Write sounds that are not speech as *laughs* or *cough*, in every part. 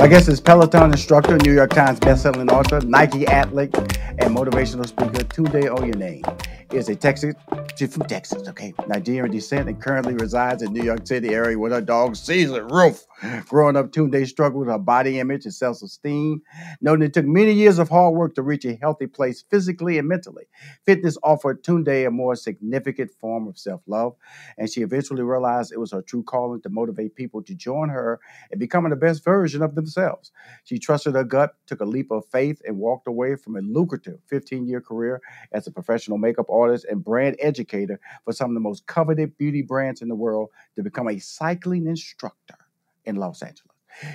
My guest is Peloton instructor, New York Times bestselling author, Nike athlete, and motivational speaker Tunde Oyeneyin. Is a Texas, she's from Texas, okay, Nigerian descent, and currently resides in New York City area with her dog Caesar Roof. Growing up, Tunde struggled with her body image and self-esteem, noting it took many years of hard work to reach a healthy place physically and mentally. Fitness offered Tunde a more significant form of self-love, and she eventually realized it was her true calling to motivate people to join her in becoming the best version of themselves. She trusted her gut, took a leap of faith, and walked away from a lucrative 15 year career as a professional makeup artist and brand educator for some of the most coveted beauty brands in the world to become a cycling instructor in Los Angeles.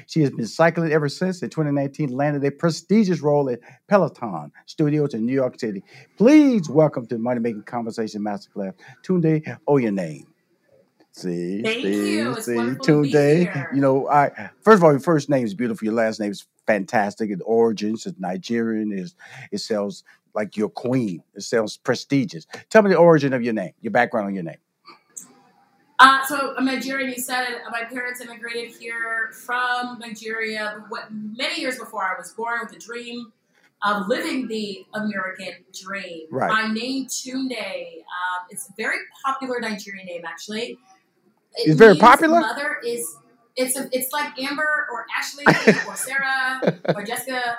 She has been cycling ever since. In 2019, landed a prestigious role at Peloton Studios in New York City. Please welcome to Money Making Conversation Masterclass, Tunde Oyeneyin. See, Thank see, you. See, Tunde. You know, I first of all, your first name is beautiful. Your last name is fantastic. It origins is Nigerian. Is it sounds like your queen. It sounds prestigious. Tell me the origin of your name, your background on your name. Uh, so I'm Nigerian. You said my parents immigrated here from Nigeria what, many years before I was born with a dream of living the American dream. Right. My name Tunde. Um, it's a very popular Nigerian name, actually. It It's very popular? Mother is. It's a, it's like Amber or Ashley *laughs* or Sarah or Jessica.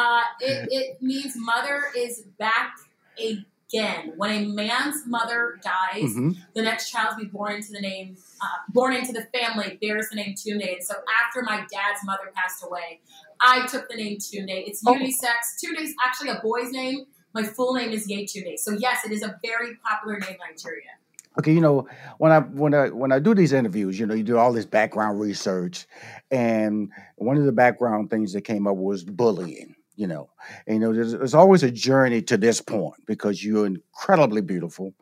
Uh, it, it means mother is back again. When a man's mother dies, hmm the next child to be born into the name, uh, born into the family, bears the name Tunde. And so after my dad's mother passed away, I took the name Tunde. It's Oh. unisex. Tunde is actually a boy's name. My full name is Yetunde. So yes, it is a very popular name in Nigeria. Okay, you know when I when I when I do these interviews, you know, you do all this background research, and one of the background things that came up was bullying. You know, and, you know, there's, there's always a journey to this point because you're incredibly beautiful,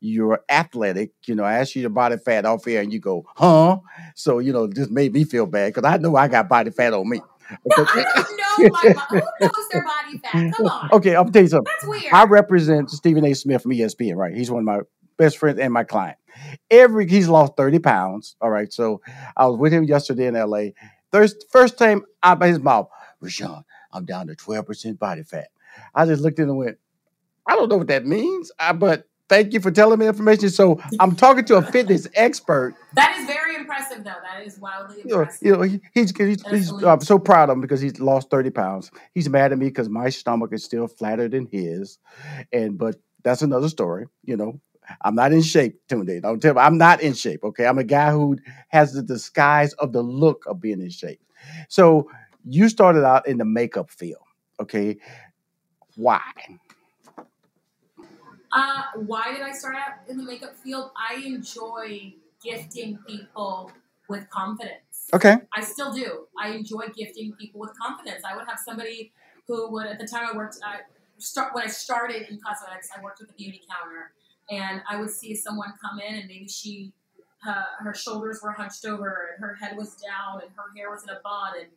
you're athletic. You know, I asked you your body fat off here, and you go, huh? So you know, this made me feel bad because I know I got body fat on me. No, I *laughs* don't know my who knows their body fat. Come on, Okay, I'll tell you something. that's weird. I represent Stephen A. Smith from ESPN, right? He's one of my best friends and my client. Every he's lost 30 pounds. All right. So I was with him yesterday in LA. First, first time out of his mouth, Rushion, I'm down to 12% body fat. I just looked him and went, I don't know what that means, I, but thank you for telling me information. So I'm talking to a fitness expert. *laughs* that is very impressive, though. That is wildly You know, impressive. you know he, he's, he's, he's. I'm so proud of him because he's lost 30 pounds. He's mad at me because my stomach is still flatter than his. And but that's another story, you know. I'm not in shape, Tunde. Don't tell me I'm not in shape. Okay. I'm a guy who has the disguise of the look of being in shape. So you started out in the makeup field. Okay. Why? Uh, why did I start out in the makeup field? I enjoy gifting people with confidence. Okay. I still do. I enjoy gifting people with confidence. I would have somebody who would, at the time I worked, I start when I started in cosmetics, I worked with a beauty counter, and I would see someone come in and maybe she, uh, her shoulders were hunched over and her head was down and her hair was in a bun and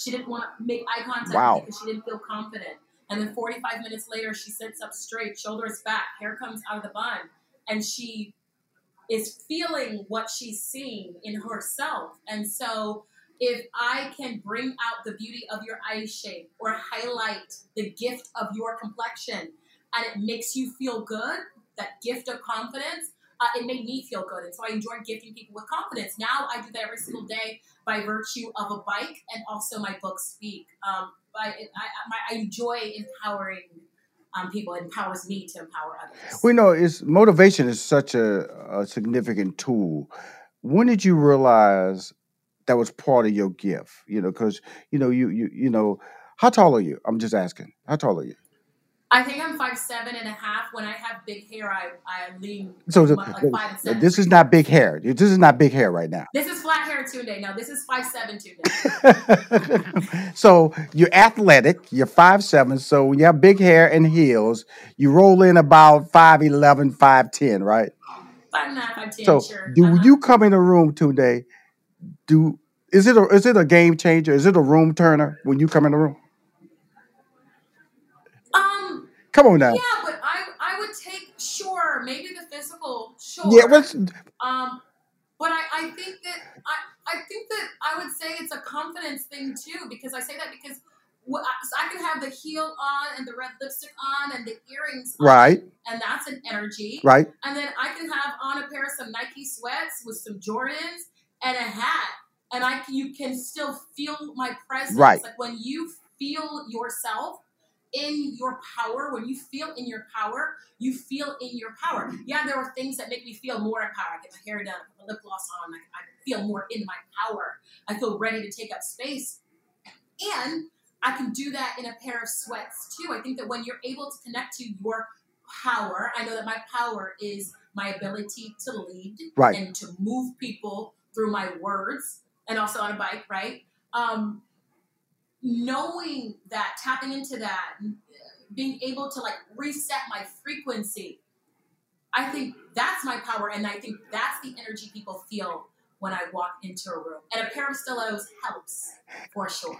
she didn't want to make eye contact Wow. because she didn't feel confident. And then 45 minutes later, she sits up straight, shoulders back, hair comes out of the bun, and she is feeling what she's seeing in herself. And so if I can bring out the beauty of your eye shape or highlight the gift of your complexion and it makes you feel good, that gift of confidence, uh, it made me feel good. And so I enjoy gifting people with confidence. Now I do that every single day by virtue of a bike and also my book Speak. Um, I, I, I enjoy empowering um, people. It empowers me to empower others. We know it's motivation is such a, a significant tool. When did you realize that was part of your gift? You know, because you know you you you know how tall are you? I'm just asking. How tall are you? I think I'm five seven and a half. When I have big hair, I, I lean So like five and seven. this is not big hair. This is not big hair right now. This is flat hair Tunde. No, this is five seven Tunde. *laughs* so you're athletic. You're five seven. So when you have big hair and heels, you roll in about 5'11", 5'10", right? Five and a half, five ten. So sure. do Uh-huh. you come in the room today? Do is it a is it a game changer? Is it a room turner when you come in the room? Come on now. Yeah, but I I would take sure maybe the physical sure. Yeah, what's Um, but I, I think that I, I think that I would say it's a confidence thing too because I say that because I can have the heel on and the red lipstick on and the earrings on, right, and that's an energy. right, And then I can have on a pair of some Nike sweats with some Jordans and a hat, and I can, you can still feel my presence. Right. Like when you feel yourself in your power, when you feel in your power, you feel in your power. Yeah, there are things that make me feel more empowered. I get my hair done, I put my lip gloss on, I, I feel more in my power. I feel ready to take up space. And I can do that in a pair of sweats too. I think that when you're able to connect to your power, I know that my power is my ability to lead Right. and to move people through my words and also on a bike, right? Um, knowing that, tapping into that, uh, being able to like reset my frequency, I think that's my power, and I think that's the energy people feel when I walk into a room. And a pair of stilettos helps for sure.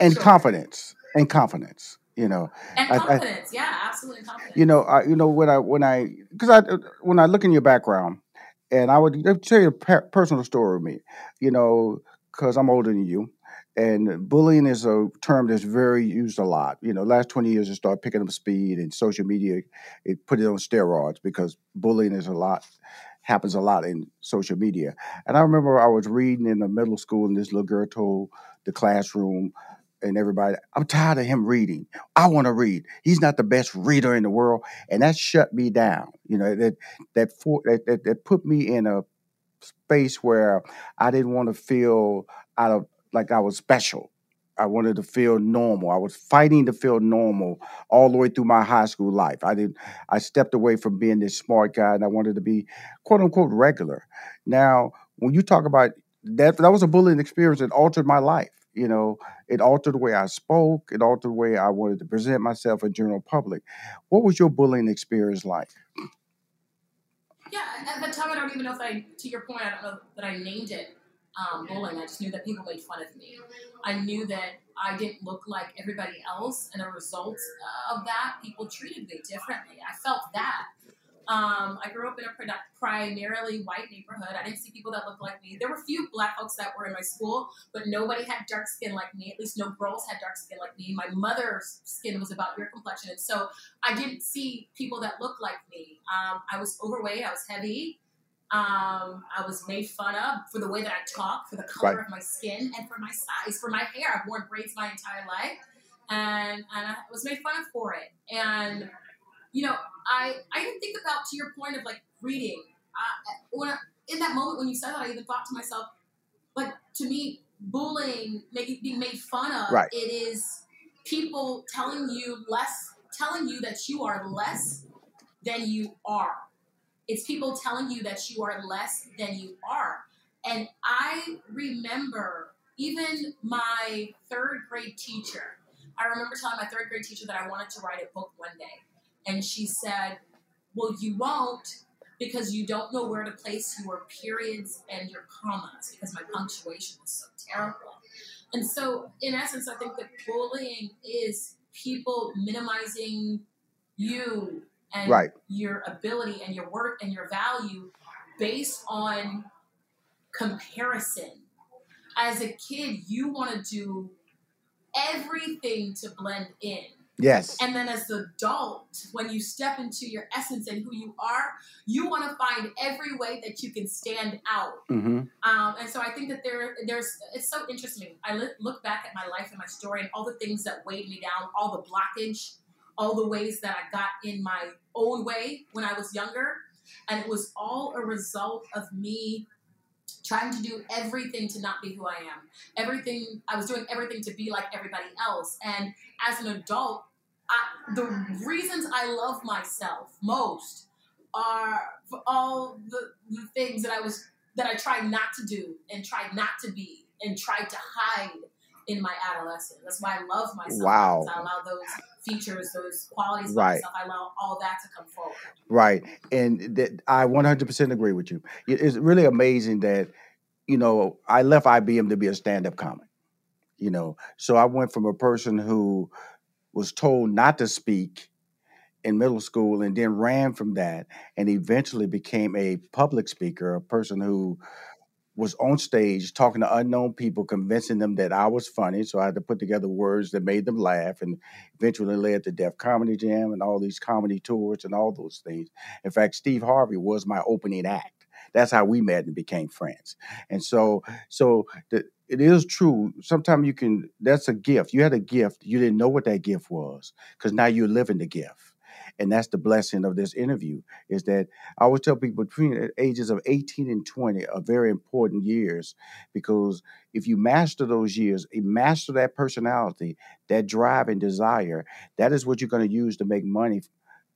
and Sure. confidence and confidence. You know, And I- I- confidence, yeah, absolutely confidence. you know, I, you know when I when I because I when I look in your background, and I would tell you a personal story of me. You know, because I'm older than you, and bullying is a term that's very used a lot. You know, last twenty years it started picking up speed, and social media it put it on steroids because bullying is a lot happens a lot in social media. And I remember I was reading in the middle school, and this little girl told the classroom and everybody, "I'm tired of him reading. I want to read. He's not the best reader in the world." And that shut me down. You know that that for, that, that that put me in a space where I didn't want to feel out of like I was special. I wanted to feel normal. I was fighting to feel normal all the way through my high school life. I didn't. I stepped away from being this smart guy and I wanted to be quote unquote regular. Now, when you talk about that that was a bullying experience that altered my life. You know, it altered the way I spoke, it altered the way I wanted to present myself in general public. What was your bullying experience like? Yeah, at the time I don't even know if I, to your point, I don't know that I named it um, bullying. I just knew that people made fun of me. I knew that I didn't look like everybody else, and a result of that, people treated me differently. I felt that. Um, I grew up in a primarily white neighborhood. I didn't see people that looked like me. There were a few black folks that were in my school, but nobody had dark skin like me. At least no girls had dark skin like me. My mother's skin was about your complexion, and so I didn't see people that looked like me. Um, I was overweight. I was heavy. Um, I was made fun of for the way that I talk, for the color Right. of my skin, and for my size, for my hair. I've worn braids my entire life, and and I was made fun of for it. And you know, I I didn't think about to your point of like reading. Uh, when I, in that moment when you said that, I even thought to myself, like to me, bullying, making being made fun of, Right. it is people telling you less, telling you that you are less than you are. It's people telling you that you are less than you are. And I remember even my third grade teacher. I remember telling my third grade teacher that I wanted to write a book one day. And she said, Well, you won't because you don't know where to place your periods and your commas because my punctuation was so terrible. And so, in essence, I think that bullying is people minimizing you and Right. your ability and your work and your value based on comparison. As a kid, you want to do everything to blend in. Yes. And then as an adult, when you step into your essence and who you are, you want to find every way that you can stand out. Mm-hmm. Um, and so I think that there, there's, it's so interesting. I look, look back at my life and my story and all the things that weighed me down, all the blockage, all the ways that I got in my own way when I was younger. And it was all a result of me trying to do everything to not be who I am. Everything, I was doing everything to be like everybody else. And as an adult, I, the reasons I love myself most are for all the, the things that I was that I tried not to do and tried not to be and tried to hide in my adolescence. That's why I love myself. Wow. I allow those features, those qualities Right. myself. I allow all that to come forward. Right. And that I 100% agree with you. It's really amazing that, you know, I left IBM to be a stand up comic, you know. So I went from a person who was told not to speak in middle school and then ran from that and eventually became a public speaker, a person who was on stage talking to unknown people, convincing them that I was funny. So I had to put together words that made them laugh and eventually led to Def Comedy Jam and all these comedy tours and all those things. In fact, Steve Harvey was my opening act. That's how we met and became friends. And so, so the, it is true. Sometimes you can. That's a gift. You had a gift. You didn't know what that gift was because now you're living the gift. And that's the blessing of this interview is that I always tell people between the ages of 18 and 20 are very important years because if you master those years, master that personality, that drive and desire, that is what you're going to use to make money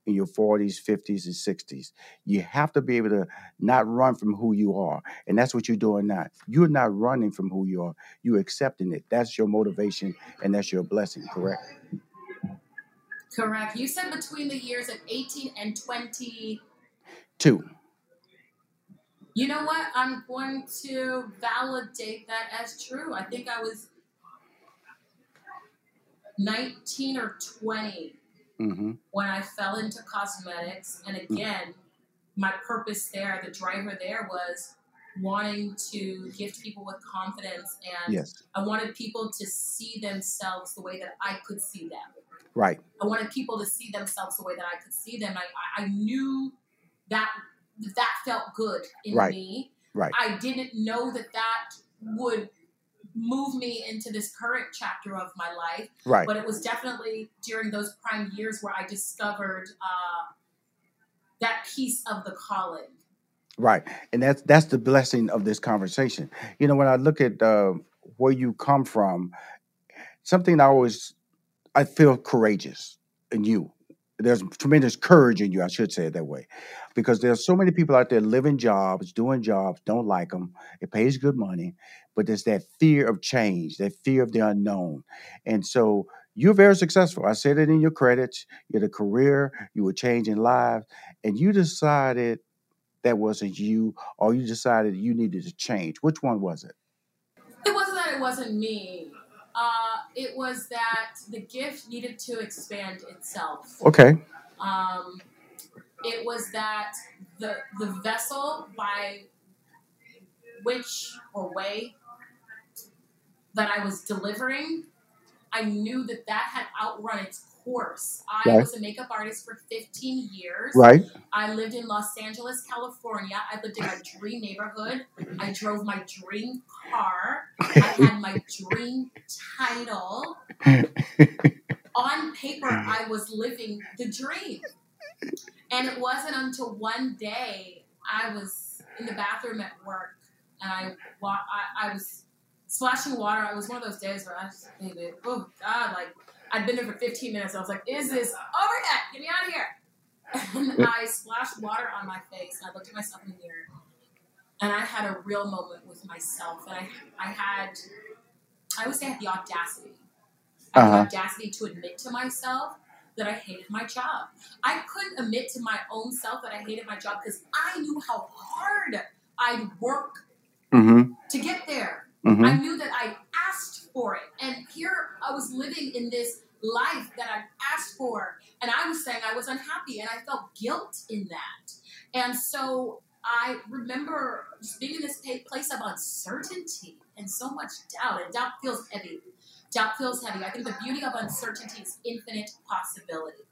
in your 40s, 50s, and 60s. You have to be able to not run from who you are. And that's what you're doing now. You're not running from who you are, you're accepting it. That's your motivation and that's your blessing, correct? Correct. You said between the years of 18 and 22. Two. You know what? I'm going to validate that as true. I think I was 19 or 20 hmm when I fell into cosmetics. And again, my purpose there, the driver there was wanting to gift people with confidence. And Yes. I wanted people to see themselves the way that I could see them. Right. I wanted people to see themselves the way that I could see them. I, I, knew that that felt good in Right. me. Right. I didn't know that that would move me into this current chapter of my life, Right. but it was definitely during those prime years where I discovered uh, that piece of the calling. Right, and that's that's the blessing of this conversation. You know, when I look at uh, where you come from, something I always I feel courageous in you. There's tremendous courage in you. I should say it that way, because there's so many people out there living jobs, doing jobs, don't like them. It pays good money, but there's that fear of change, that fear of the unknown, and so you're very successful. I said it in your credits. You had a career. You were changing lives, and you decided that wasn't you, or you decided you needed to change. Which one was it? It wasn't that it wasn't me. Uh, it was that the gift needed to expand itself. Okay. Um, it was that the the vessel by which or way that I was delivering, I knew that that had outrun its course. I Right. was a makeup artist for 15 years. Right. I lived in Los Angeles, California. I lived in my dream neighborhood. I drove my dream car. I had my dream title. *laughs* On paper, I was living the dream. And it wasn't until one day I was in the bathroom at work and I, I, I was splashing water. It was one of those days where I was, baby, oh God, like I'd been there for 15 minutes. I was like, is this over yet? Get me out of here. And I splashed water on my face and I looked at myself in the mirror and I had a real moment with myself. And I, I had, I would say I had the audacity. I had Uh-huh. the audacity to admit to myself that I hated my job. I couldn't admit to my own self that I hated my job because I knew how hard I'd work Mm-hmm. to get there. Mm-hmm. I knew that I asked for it. And here I was living in this life that I asked for. And I was saying I was unhappy and I felt guilt in that. And so I remember just being in this place of uncertainty and so much doubt, and doubt feels heavy. Doubt feels heavy. I think the beauty of uncertainty is infinite possibility.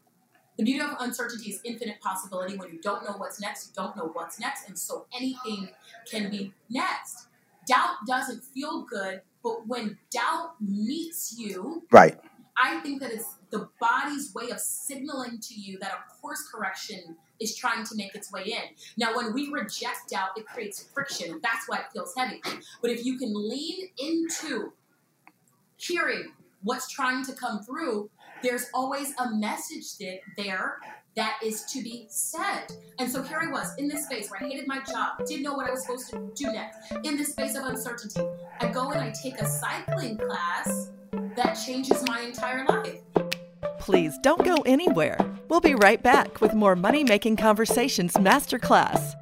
The beauty of uncertainty is infinite possibility. When you don't know what's next, you don't know what's next, and so anything can be next. Doubt doesn't feel good, but when doubt meets you, Right. I think that it's the body's way of signaling to you that a course correction is trying to make its way in. Now, when we reject doubt, it creates friction, that's why it feels heavy. But if you can lean into hearing what's trying to come through, there's always a message there that is to be said. And so here I was in this space where I hated my job, didn't know what I was supposed to do next, in this space of uncertainty. I go and I take a cycling class that changes my entire life. Please don't go anywhere. We'll be right back with more Money Making Conversations Masterclass.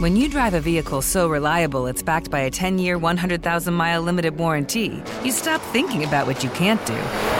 When you drive a vehicle so reliable it's backed by a 10 year, 100,000 mile limited warranty, you stop thinking about what you can't do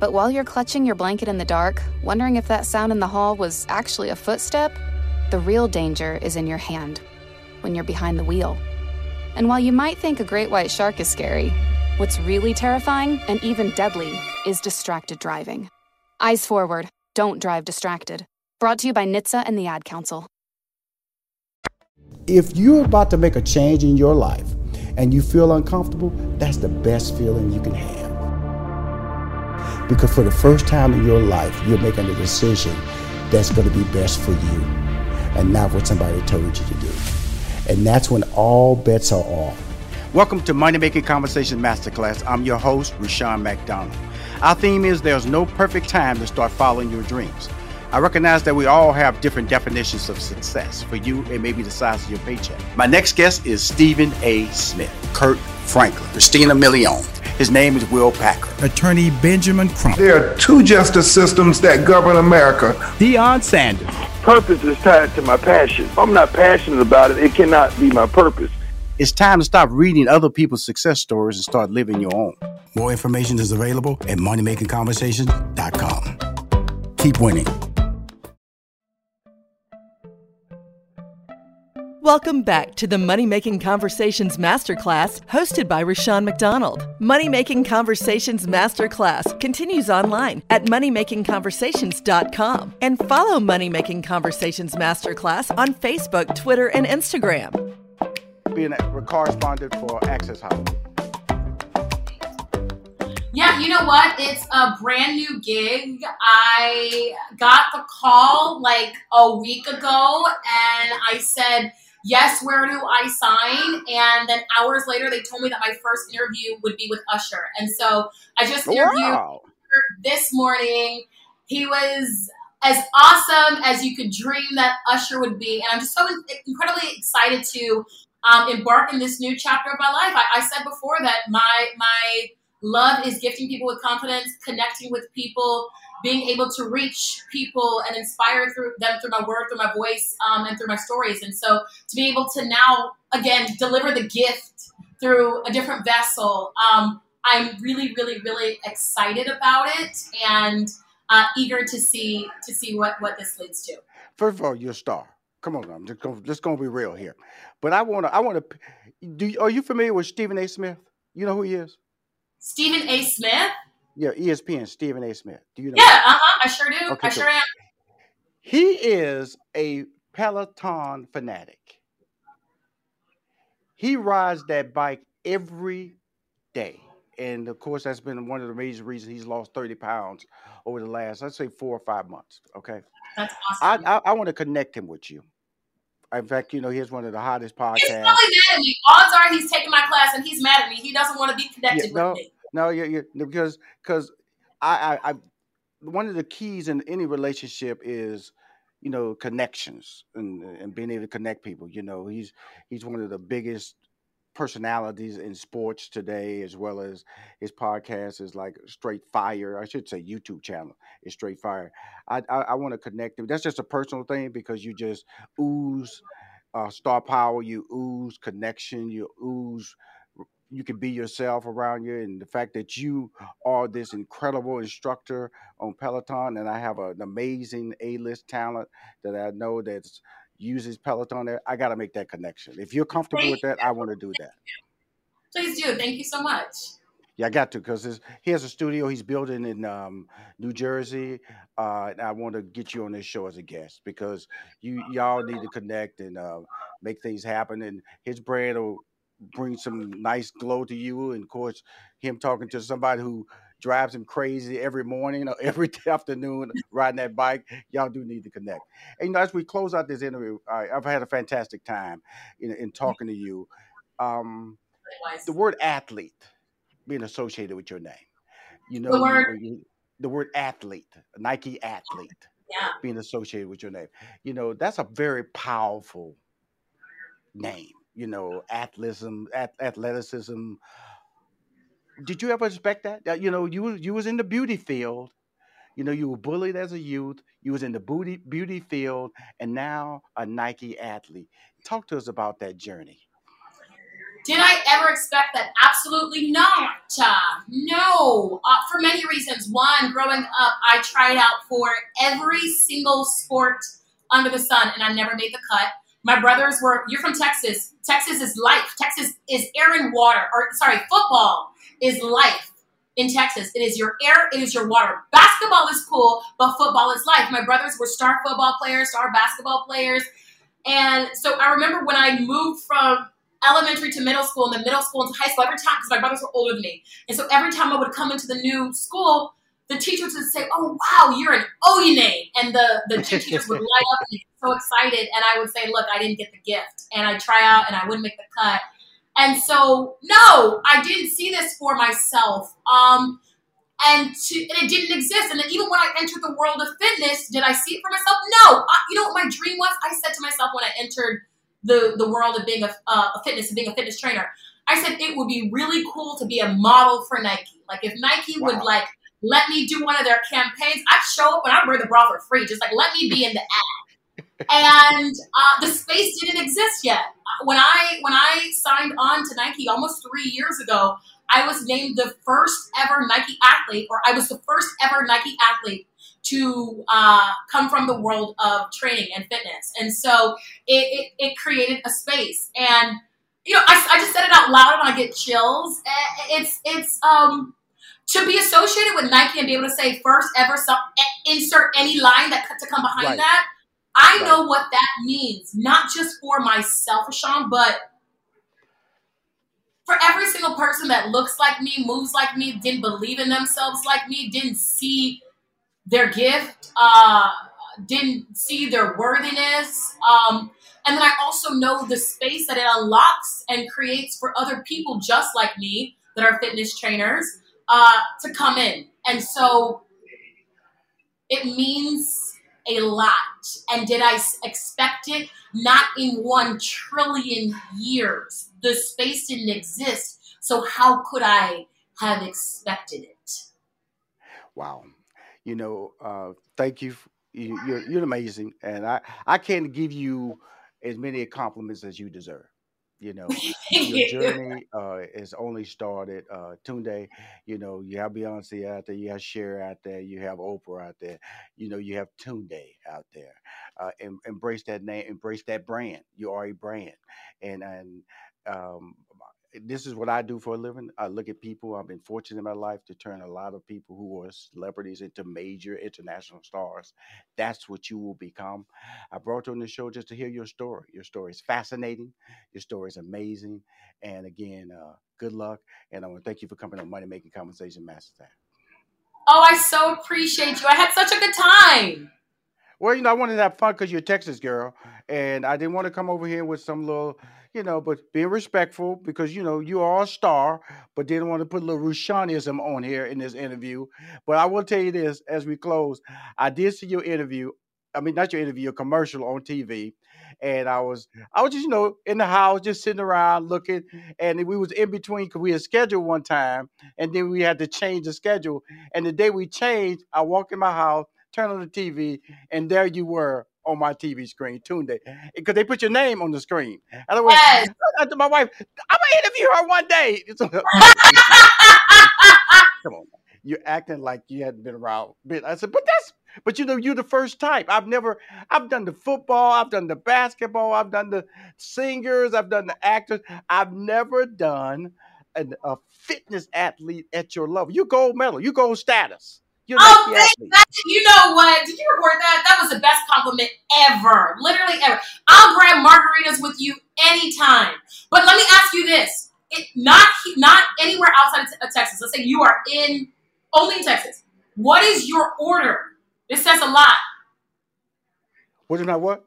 But while you're clutching your blanket in the dark, wondering if that sound in the hall was actually a footstep, the real danger is in your hand when you're behind the wheel. And while you might think a great white shark is scary, what's really terrifying and even deadly is distracted driving. Eyes forward, don't drive distracted. Brought to you by NHTSA and the Ad Council. If you're about to make a change in your life and you feel uncomfortable, that's the best feeling you can have. Because for the first time in your life, you're making a decision that's going to be best for you and not what somebody told you to do. And that's when all bets are off. Welcome to Money Making Conversation Masterclass. I'm your host, Rushion McDonald. Our theme is there's no perfect time to start following your dreams. I recognize that we all have different definitions of success. For you, it may be the size of your paycheck. My next guest is Stephen A. Smith, Kirk Franklin, Christina Milian. His name is Will Packer. Attorney Benjamin Crump. There are two justice systems that govern America. Deion Sanders. Purpose is tied to my passion. If I'm not passionate about it, it cannot be my purpose. It's time to stop reading other people's success stories and start living your own. More information is available at moneymakingconversations.com. Keep winning. Welcome back to the Money Making Conversations Masterclass, hosted by Rushion McDonald. Money Making Conversations Masterclass continues online at moneymakingconversations.com and follow Money Making Conversations Masterclass on Facebook, Twitter, and Instagram. Being a correspondent for Access Hollywood. Yeah, you know what? It's a brand new gig. I got the call like a week ago and I said, Yes, where do I sign? And then hours later, they told me that my first interview would be with Usher. And so I just interviewed Wow. This morning. He was as awesome as you could dream that Usher would be. And I'm just so incredibly excited to um, embark in this new chapter of my life. I, I said before that my my love is gifting people with confidence, connecting with people, being able to reach people and inspire through them through my word, through my voice, um, and through my stories. And so to be able to now again deliver the gift through a different vessel, um, I'm really, really, really excited about it and uh, eager to see to see what what this leads to. First of all, you're a star. Come on, I'm just gonna, just gonna be real here. But I wanna, I wanna. Do are you familiar with Stephen A. Smith? You know who he is? Stephen A. Smith. Yeah, ESPN. Stephen A. Smith. Do you know? Yeah, uh huh. I sure do. Okay, I sure cool. am. He is a Peloton fanatic. He rides that bike every day. And of course, that's been one of the major reasons he's lost 30 pounds over the last, let's say, four or five months. Okay. That's I, awesome. I, I want to connect him with you. In fact, you know, here's one of the hottest He's podcasts. probably mad at me. Odds are he's taking my class and he's mad at me. He doesn't want to be Yeah, connected no, with me. No, yeah, yeah, because because I, I, I, one of the keys in any relationship is, you know, connections and and being able to connect people. You know, he's he's one of the biggest personalities in sports today, as well as his podcast is like Straight Fire. I should say YouTube channel is Straight Fire. I I, I want to connect him. That's just a personal thing because you just ooze uh, star power. You ooze connection. You ooze you can be yourself around you and the fact that you are this incredible instructor on peloton and i have an amazing a-list talent that i know that uses peloton there i got to make that connection if you're comfortable Thank with that i want to do that Please do. Thank you so much. yeah i got to because he has a studio he's building in um, new jersey uh, and i want to get you on this show as a guest because you y'all need to connect and uh, make things happen and his brand will bring some nice glow to you. And of course, him talking to somebody who drives him crazy every morning or *laughs* every afternoon riding that bike. Y'all do need to connect. And you know, as we close out this interview, I, I've had a fantastic time in, in talking to you. Um, the word athlete being associated with your name, you know, The word- you- the word athlete, Nike athlete Yeah. being associated with your name. You know, that's a very powerful name. You know, athleticism, ath- athleticism. Did you ever expect that? You know, you you was in the beauty field. You know, you were bullied as a youth. You was in the beauty beauty field, and now a Nike athlete. Talk to us about that journey. Did I ever expect that? Absolutely not. Uh, no, uh, for many reasons. One, growing up, I tried out for every single sport under the sun, and I never made the cut. My brothers were. You're from Texas. Texas is life. Texas is air and water. Or sorry, football is life in Texas. It is your air. It is your water. Basketball is cool, but football is life. My brothers were star football players, star basketball players, and so I remember when I moved from elementary to middle school and then middle school into high school every time because my brothers were older than me. And so every time I would come into the new school, the teachers would say, "Oh wow, you're an Oyeneyin," and the the two *laughs* teachers would light up and be so excited. And I would say, "Look, I didn't get the gift," and I try out and I wouldn't make the cut. And so no, I didn't see this for myself. Um, and to, and it didn't exist. And then even when I entered the world of fitness, did I see it for myself? No. I, you know what my dream was? I said to myself when I entered the the world of being a, uh, a fitness and being a fitness trainer, I said it would be really cool to be a model for Nike. Like if Nike would like let me do one of their campaigns, I'd show up and I'd wear the bra for free. Just like let me be in the ad. and uh, the space didn't exist yet. When I when I signed on to Nike almost three years ago, I was named the first ever Nike athlete, or I was the first ever Nike athlete to uh, come from the world of training and fitness. And so it, it, it created a space. And, you know, I, I just said it out loud and I get chills. Eh, It's, it's, um, to be associated with Nike and be able to say first ever, some, insert any line that to come behind Right. that. I Right. know what that means, not just for myself, Sean, but for every single person that looks like me, moves like me, didn't believe in themselves like me, didn't see their gift, uh, didn't see their worthiness. Um, and then I also know the space that it unlocks and creates for other people just like me that are fitness trainers uh, to come in. And so it means a lot. And did I expect it? Not in one trillion years. The space didn't exist. So how could I have expected it. Wow. You know, uh, thank you. You, you're you're amazing, and I I can't give you as many compliments as you deserve. You know, *laughs* your journey uh, is only started. Uh, Tunde, you know, you have Beyonce out there, you have Cher out there, you have Oprah out there, you know, you have Tunde out there. Uh, em- embrace that name, embrace that brand. You are a brand, and and um, this is what I do for a living. I look at people. I've been fortunate in my life to turn a lot of people who are celebrities into major international stars. That's what you will become. I brought you on the show just to hear your story. Your story is fascinating. Your story is amazing. And again, uh, good luck. And I want to thank you for coming on Money Making Conversation Master. Oh, I so appreciate you. I had such a good time. Well, you know, I wanted to have fun because you're a Texas girl, and I didn't want to come over here with some little, you know, but being respectful because you know you are a star, but didn't want to put a little Rushanism on here in this interview. But I will tell you this as we close, I did see your interview. I mean, not your interview, your commercial on TV, and I was, I was just, you know, in the house, just sitting around looking, and we was in between because we had scheduled one time, and then we had to change the schedule. And the day we changed, I walked in my house, turned on the TV, and there you were on my TV screen, Tunde, eh, because they put your name on the screen. And I went, Yes. I to my wife, I'm gonna interview her one day. *laughs* *laughs* Come on, you're acting like you hadn't been around. I said, but that's, but you know, you're the first type. I've never, I've done the football, I've done the basketball, I've done the singers, I've done the actors. I've never done an, a fitness athlete at your level. You gold medal, you gold status. You're Oh, thank that. You know what? Did you record that? That was the best compliment ever. Literally ever. I'll grab margaritas with you anytime. But let me ask you this: it, not not anywhere outside of of Texas. Let's say you are in only in Texas. What is your order? This says a lot. What is my what?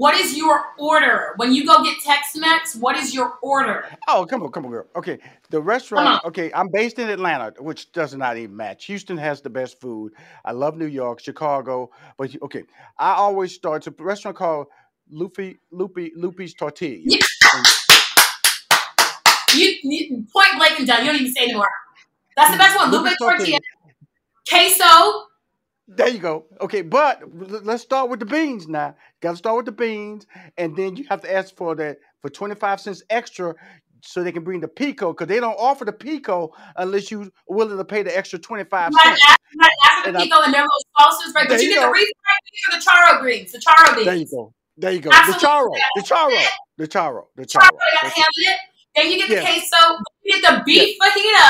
What is your order when you go get Tex-Mex? What is your order? Oh, come on, come on, girl. Okay, the restaurant. Okay, I'm based in Atlanta, which does not even match. Houston has the best food. I love New York, Chicago, but okay, I always start. to a restaurant called Loopy Loopy Lupe's Tortilla. And *laughs* You, you point blank and done. You don't even say anymore. That's the best one. Lupe's tortilla, queso. There you go. Okay, but let's start with the beans now. Got to start with the beans, and then you have to ask for that for twenty five cents extra, so they can bring the pico because they don't offer the pico unless you willing to pay the extra twenty five cents. might ask for the I- pico and their little sauces, right? But you you get go. the refried beans or the charro beans. The charro beans. There you go. There you go. The Absolutely. charro. The charro. The charro. The Charro, charro. gotta it. handle it. Then you get the Yeah. queso. You get the beef fajitas.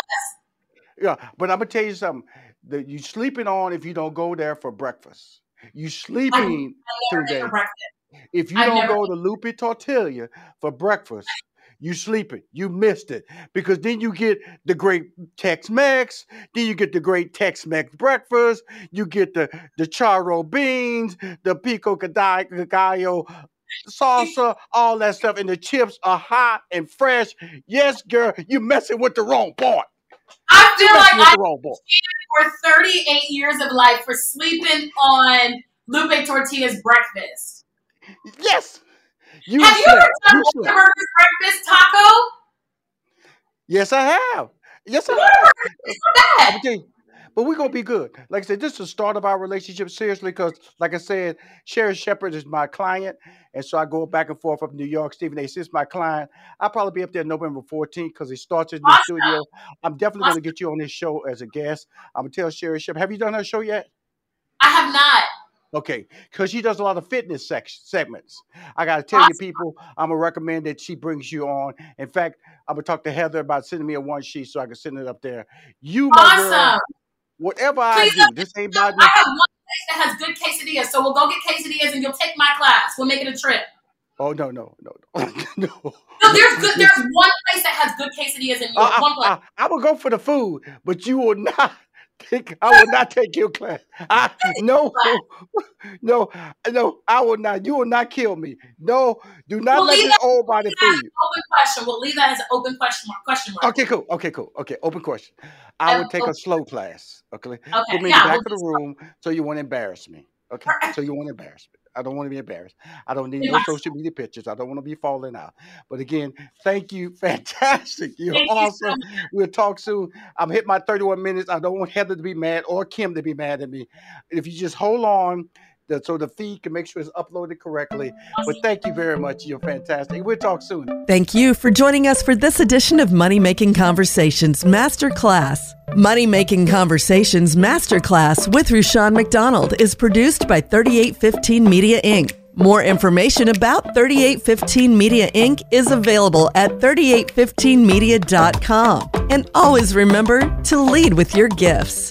Yeah, but I'm gonna tell you something. That you sleeping on if you don't go there for breakfast. You sleeping I never did today if you I don't go to Lupe Tortilla for breakfast. You sleeping. You missed it because then you get the great Tex-Mex. Then you get the great Tex-Mex breakfast. You get the the charro beans, the pico gallo salsa, all that stuff, and the chips are hot and fresh. Yes, girl, you messing with the wrong part. I feel like I the wrong for 38 years of life for sleeping on Lupe Tortilla's breakfast. Yes. You Have you slept. ever done You breakfast taco? Yes, I have. Yes, I have. Not bad. But we're gonna be good. Like I said, this is the start of our relationship seriously, because like I said, Sherri Shepherd is my client, and so I go back and forth up New York. Stephen A. is my client. I'll probably be up there November 14th because he starts his new Awesome. studio. I'm definitely Awesome. gonna get you on this show as a guest. I'm gonna tell Sherri Shepherd. Have you done her show yet? I have not. Okay, because she does a lot of fitness sec- segments. I got to tell you, people, I'm gonna recommend that she brings you on. In fact, I'm gonna talk to Heather about sending me a one sheet so I can send it up there. You, my girl, Whatever I Please do, let this ain't about me. I have one place that has good quesadillas, so we'll go get quesadillas and you'll take my class. We'll make it a trip. Oh no, no, no, no, *laughs* no. No, there's good. There's one place that has good quesadillas in New York. I, One place. I, I, I will go for the food, but you will not *laughs* take. I will not take your class. I, no, *laughs* no, no. I will not. You will not kill me. No, do not We'll let this old body fool you. open question. We'll leave that as an open question mark. Question mark. Okay, cool. Okay, cool. Okay, open question. I Um, would take okay. a slow class. Okay, Okay. put me Yeah. back We'll of the room so you won't embarrass me. Okay, so you won't embarrass me. I don't want to be embarrassed. I don't need no social media pictures. I don't want to be falling out. But again, thank you. *laughs* Fantastic. You're Thank you so awesome. we'll talk soon. I'm hit my 31 minutes. I don't want Heather to be mad or Kim to be mad at me. If you just hold on. The- So the feed can make sure it's uploaded correctly. But thank you very much. You're fantastic. We'll talk soon. Thank you for joining us for this edition of Money Making Conversations Masterclass. Money Making Conversations Masterclass with Rushion McDonald is produced by 3815 Media Inc. More information about 3815 Media Inc. is available at 3815media.com. And always remember to lead with your gifts.